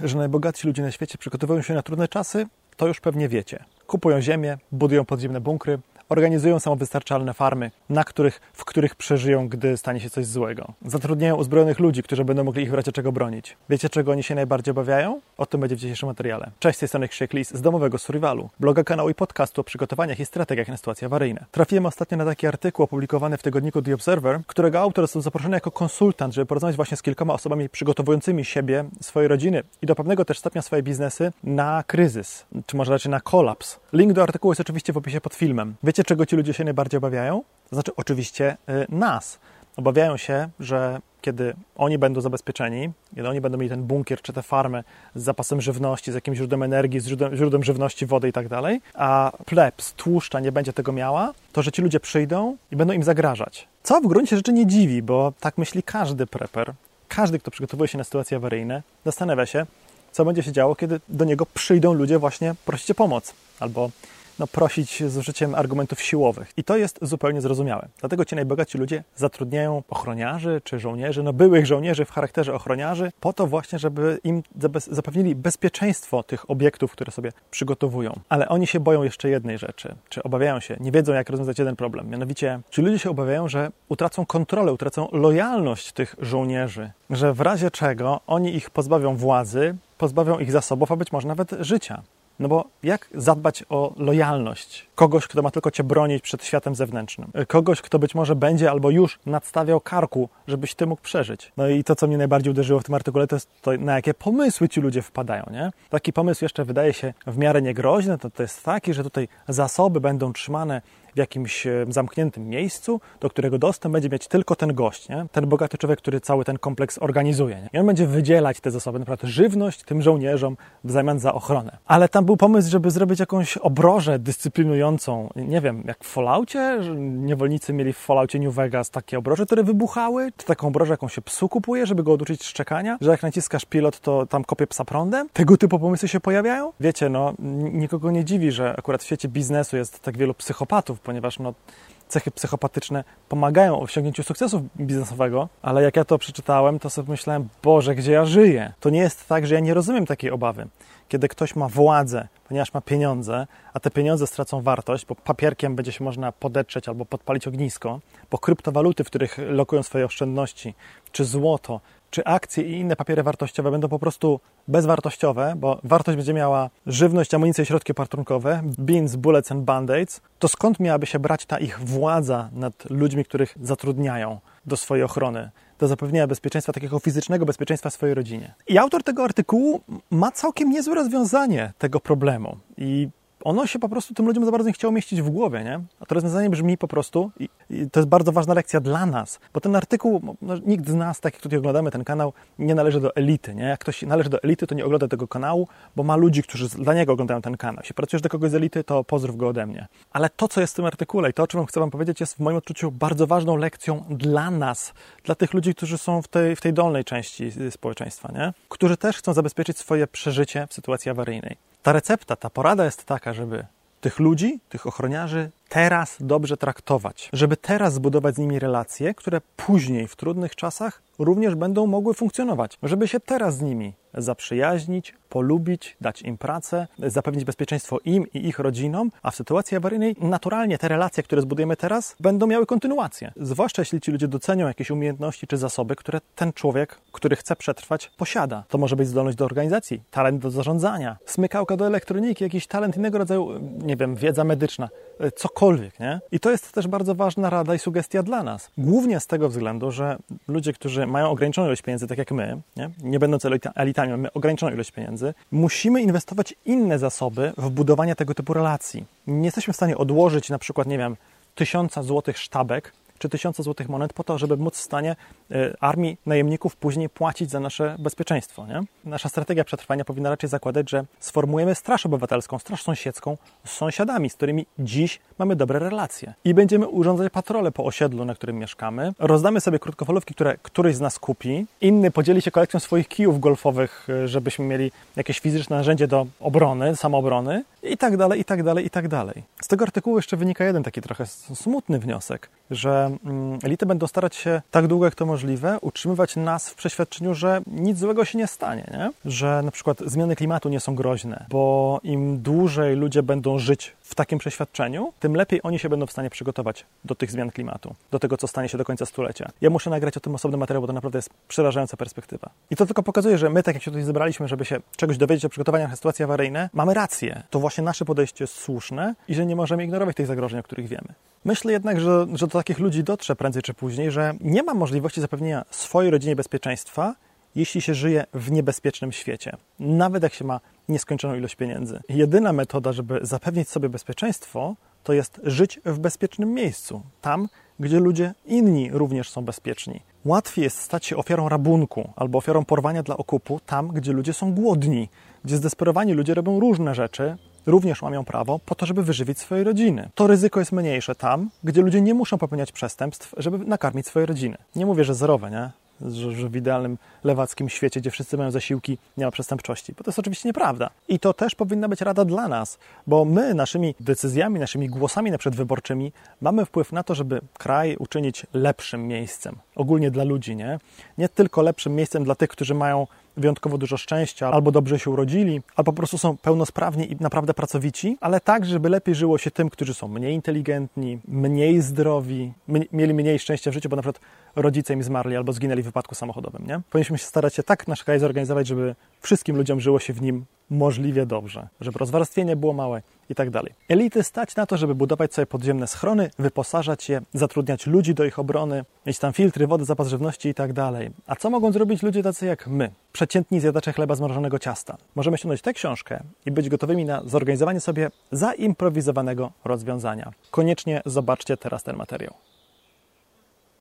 Że najbogatsi ludzie na świecie przygotowują się na trudne czasy, to już pewnie wiecie. Kupują ziemię, budują podziemne bunkry, organizują samowystarczalne farmy, na których, w których przeżyją, gdy stanie się coś złego. Zatrudniają uzbrojonych ludzi, którzy będą mogli ich w razie czego bronić. Wiecie, czego oni się najbardziej obawiają? O tym będzie w dzisiejszym materiale. Cześć, z tej strony Krzyk Lis z domowego Survivalu, bloga, kanału i podcastu o przygotowaniach i strategiach na sytuacje awaryjne. Trafiłem ostatnio na taki artykuł opublikowany w tygodniku The Observer, którego autor został zaproszony jako konsultant, żeby porozmawiać właśnie z kilkoma osobami przygotowującymi siebie, swoje rodziny i do pewnego też stopnia swoje biznesy na kryzys, czy może raczej na kolaps. Link do artykułu jest oczywiście w opisie pod filmem. Wiecie, czego ci ludzie się najbardziej obawiają? To znaczy, oczywiście y, nas. Obawiają się, że kiedy oni będą zabezpieczeni, kiedy oni będą mieli ten bunkier czy tę farmę z zapasem żywności, z jakimś źródłem energii, z źródłem, źródłem żywności, wody i tak dalej, a plebs, tłuszcza nie będzie tego miała, to że ci ludzie przyjdą i będą im zagrażać. Co w gruncie rzeczy nie dziwi, bo tak myśli każdy preper, każdy, kto przygotowuje się na sytuacje awaryjne, zastanawia się, co będzie się działo, kiedy do niego przyjdą ludzie właśnie prosić o pomoc albo no, prosić z użyciem argumentów siłowych. I to jest zupełnie zrozumiałe. Dlatego ci najbogatsi ludzie zatrudniają ochroniarzy czy żołnierzy, no byłych żołnierzy w charakterze ochroniarzy, po to właśnie, żeby im zapewnili bezpieczeństwo tych obiektów, które sobie przygotowują. Ale oni się boją jeszcze jednej rzeczy, czy obawiają się, nie wiedzą jak rozwiązać jeden problem. Mianowicie, ci ludzie się obawiają, że utracą kontrolę, utracą lojalność tych żołnierzy, że w razie czego oni ich pozbawią władzy, pozbawią ich zasobów, a być może nawet życia. No bo jak zadbać o lojalność kogoś, kto ma tylko cię bronić przed światem zewnętrznym? Kogoś, kto być może będzie albo już nadstawiał karku, żebyś ty mógł przeżyć. No i to, co mnie najbardziej uderzyło w tym artykule, to jest to, na jakie pomysły ci ludzie wpadają, nie? Taki pomysł jeszcze wydaje się w miarę niegroźny, to, to jest taki, że tutaj zasoby będą trzymane w jakimś e, zamkniętym miejscu, do którego dostęp będzie mieć tylko ten gość, nie? ten bogaty człowiek, który cały ten kompleks organizuje. Nie? I on będzie wydzielać te zasoby, naprawdę żywność tym żołnierzom w zamian za ochronę. Ale tam był pomysł, żeby zrobić jakąś obrożę dyscyplinującą, nie wiem, jak w Falloutie, niewolnicy mieli w Falloutie New Vegas takie obroże, które wybuchały, czy taką obrożę, jaką się psu kupuje, żeby go oduczyć szczekania, że jak naciskasz pilot, to tam kopie psa prądem. Tego typu pomysły się pojawiają. Wiecie, no, nikogo nie dziwi, że akurat w świecie biznesu jest tak wielu psychopatów, ponieważ no, cechy psychopatyczne pomagają w osiągnięciu sukcesu biznesowego, ale jak ja to przeczytałem, to sobie myślałem, Boże, gdzie ja żyję? To nie jest tak, że ja nie rozumiem takiej obawy. Kiedy ktoś ma władzę, ponieważ ma pieniądze, a te pieniądze stracą wartość, bo papierkiem będzie się można podetrzeć albo podpalić ognisko, bo kryptowaluty, w których lokują swoje oszczędności, czy złoto, czy akcje i inne papiery wartościowe będą po prostu bezwartościowe, bo wartość będzie miała żywność, amunicję i środki opatrunkowe, beans, bullets and band-aids, to skąd miałaby się brać ta ich władza nad ludźmi, których zatrudniają do swojej ochrony? do zapewnienia bezpieczeństwa, takiego fizycznego bezpieczeństwa swojej rodzinie. I autor tego artykułu ma całkiem niezłe rozwiązanie tego problemu. I ono się po prostu tym ludziom za bardzo nie chciało mieścić w głowie, nie? A to rozwiązanie brzmi po prostu i, i to jest bardzo ważna lekcja dla nas, bo ten artykuł, no, nikt z nas, tak jak tutaj oglądamy ten kanał, nie należy do elity, nie? Jak ktoś należy do elity, to nie ogląda tego kanału, bo ma ludzi, którzy dla niego oglądają ten kanał. Jeśli pracujesz do kogoś z elity, to pozdrów go ode mnie. Ale to, co jest w tym artykule i to, o czym chcę wam powiedzieć, jest w moim odczuciu bardzo ważną lekcją dla nas, dla tych ludzi, którzy są w tej, w tej dolnej części społeczeństwa, nie? Którzy też chcą zabezpieczyć swoje przeżycie w sytuacji awaryjnej. Ta recepta, ta porada jest taka, żeby tych ludzi, tych ochroniarzy teraz dobrze traktować, żeby teraz zbudować z nimi relacje, które później w trudnych czasach również będą mogły funkcjonować, żeby się teraz z nimi zaprzyjaźnić, polubić, dać im pracę, zapewnić bezpieczeństwo im i ich rodzinom, a w sytuacji awaryjnej naturalnie te relacje, które zbudujemy teraz, będą miały kontynuację. Zwłaszcza jeśli ci ludzie docenią jakieś umiejętności czy zasoby, które ten człowiek, który chce przetrwać, posiada. To może być zdolność do organizacji, talent do zarządzania, smykałka do elektroniki, jakiś talent innego rodzaju, nie wiem, wiedza medyczna, cokolwiek, nie? I to jest też bardzo ważna rada i sugestia dla nas. Głównie z tego względu, że ludzie, którzy mają ograniczoną ilość pieniędzy, tak jak my, nie, nie będąc elitami, mamy ograniczoną ilość pieniędzy, musimy inwestować inne zasoby w budowanie tego typu relacji. Nie jesteśmy w stanie odłożyć na przykład, nie wiem, tysiąca złotych sztabek czy tysiące złotych monet po to, żeby móc w stanie y, armii najemników później płacić za nasze bezpieczeństwo. Nie? Nasza strategia przetrwania powinna raczej zakładać, że sformułujemy straż obywatelską, straż sąsiedzką z sąsiadami, z którymi dziś mamy dobre relacje. I będziemy urządzać patrole po osiedlu, na którym mieszkamy. Rozdamy sobie krótkofalówki, które któryś z nas kupi. Inny podzieli się kolekcją swoich kijów golfowych, y, żebyśmy mieli jakieś fizyczne narzędzie do obrony, samoobrony i tak dalej, i tak dalej, i tak dalej. Z tego artykułu jeszcze wynika jeden taki trochę smutny wniosek. Że mm, elity będą starać się tak długo jak to możliwe utrzymywać nas w przeświadczeniu, że nic złego się nie stanie, nie? że na przykład zmiany klimatu nie są groźne, bo im dłużej ludzie będą żyć w takim przeświadczeniu, tym lepiej oni się będą w stanie przygotować do tych zmian klimatu, do tego, co stanie się do końca stulecia. Ja muszę nagrać o tym osobny materiał, bo to naprawdę jest przerażająca perspektywa. I to tylko pokazuje, że my, tak jak się tutaj zebraliśmy, żeby się czegoś dowiedzieć o przygotowaniach na sytuacje awaryjne, mamy rację. To właśnie nasze podejście jest słuszne i że nie możemy ignorować tych zagrożeń, o których wiemy. Myślę jednak, że, że do takich ludzi dotrze prędzej czy później, że nie ma możliwości zapewnienia swojej rodzinie bezpieczeństwa, jeśli się żyje w niebezpiecznym świecie, nawet jak się ma nieskończoną ilość pieniędzy. Jedyna metoda, żeby zapewnić sobie bezpieczeństwo, to jest żyć w bezpiecznym miejscu, tam, gdzie ludzie inni również są bezpieczni. Łatwiej jest stać się ofiarą rabunku albo ofiarą porwania dla okupu tam, gdzie ludzie są głodni, gdzie zdesperowani ludzie robią różne rzeczy, również łamią prawo po to, żeby wyżywić swoje rodziny. To ryzyko jest mniejsze tam, gdzie ludzie nie muszą popełniać przestępstw, żeby nakarmić swoje rodziny. Nie mówię, że zerowe, nie? Że, w idealnym lewackim świecie, gdzie wszyscy mają zasiłki, nie ma przestępczości, bo to jest oczywiście nieprawda. I to też powinna być rada dla nas, bo my naszymi decyzjami, naszymi głosami na wyborczymi mamy wpływ na to, żeby kraj uczynić lepszym miejscem. Ogólnie dla ludzi, nie? Nie tylko lepszym miejscem dla tych, którzy mają wyjątkowo dużo szczęścia, albo dobrze się urodzili, albo po prostu są pełnosprawni i naprawdę pracowici, ale tak, żeby lepiej żyło się tym, którzy są mniej inteligentni, mniej zdrowi, mieli mniej szczęścia w życiu, bo na przykład rodzice im zmarli albo zginęli w wypadku samochodowym, nie? Powinniśmy się starać się tak nasz kraj zorganizować, żeby wszystkim ludziom żyło się w nim możliwie dobrze, żeby rozwarstwienie było małe i tak dalej. Elity stać na to, żeby budować sobie podziemne schrony, wyposażać je, zatrudniać ludzi do ich obrony, mieć tam filtry, wody, zapas żywności i tak dalej. A co mogą zrobić ludzie tacy jak my? Przeciętni zjadacze chleba z mrożonego ciasta. Możemy ściągnąć tę książkę i być gotowymi na zorganizowanie sobie zaimprowizowanego rozwiązania. Koniecznie zobaczcie teraz ten materiał.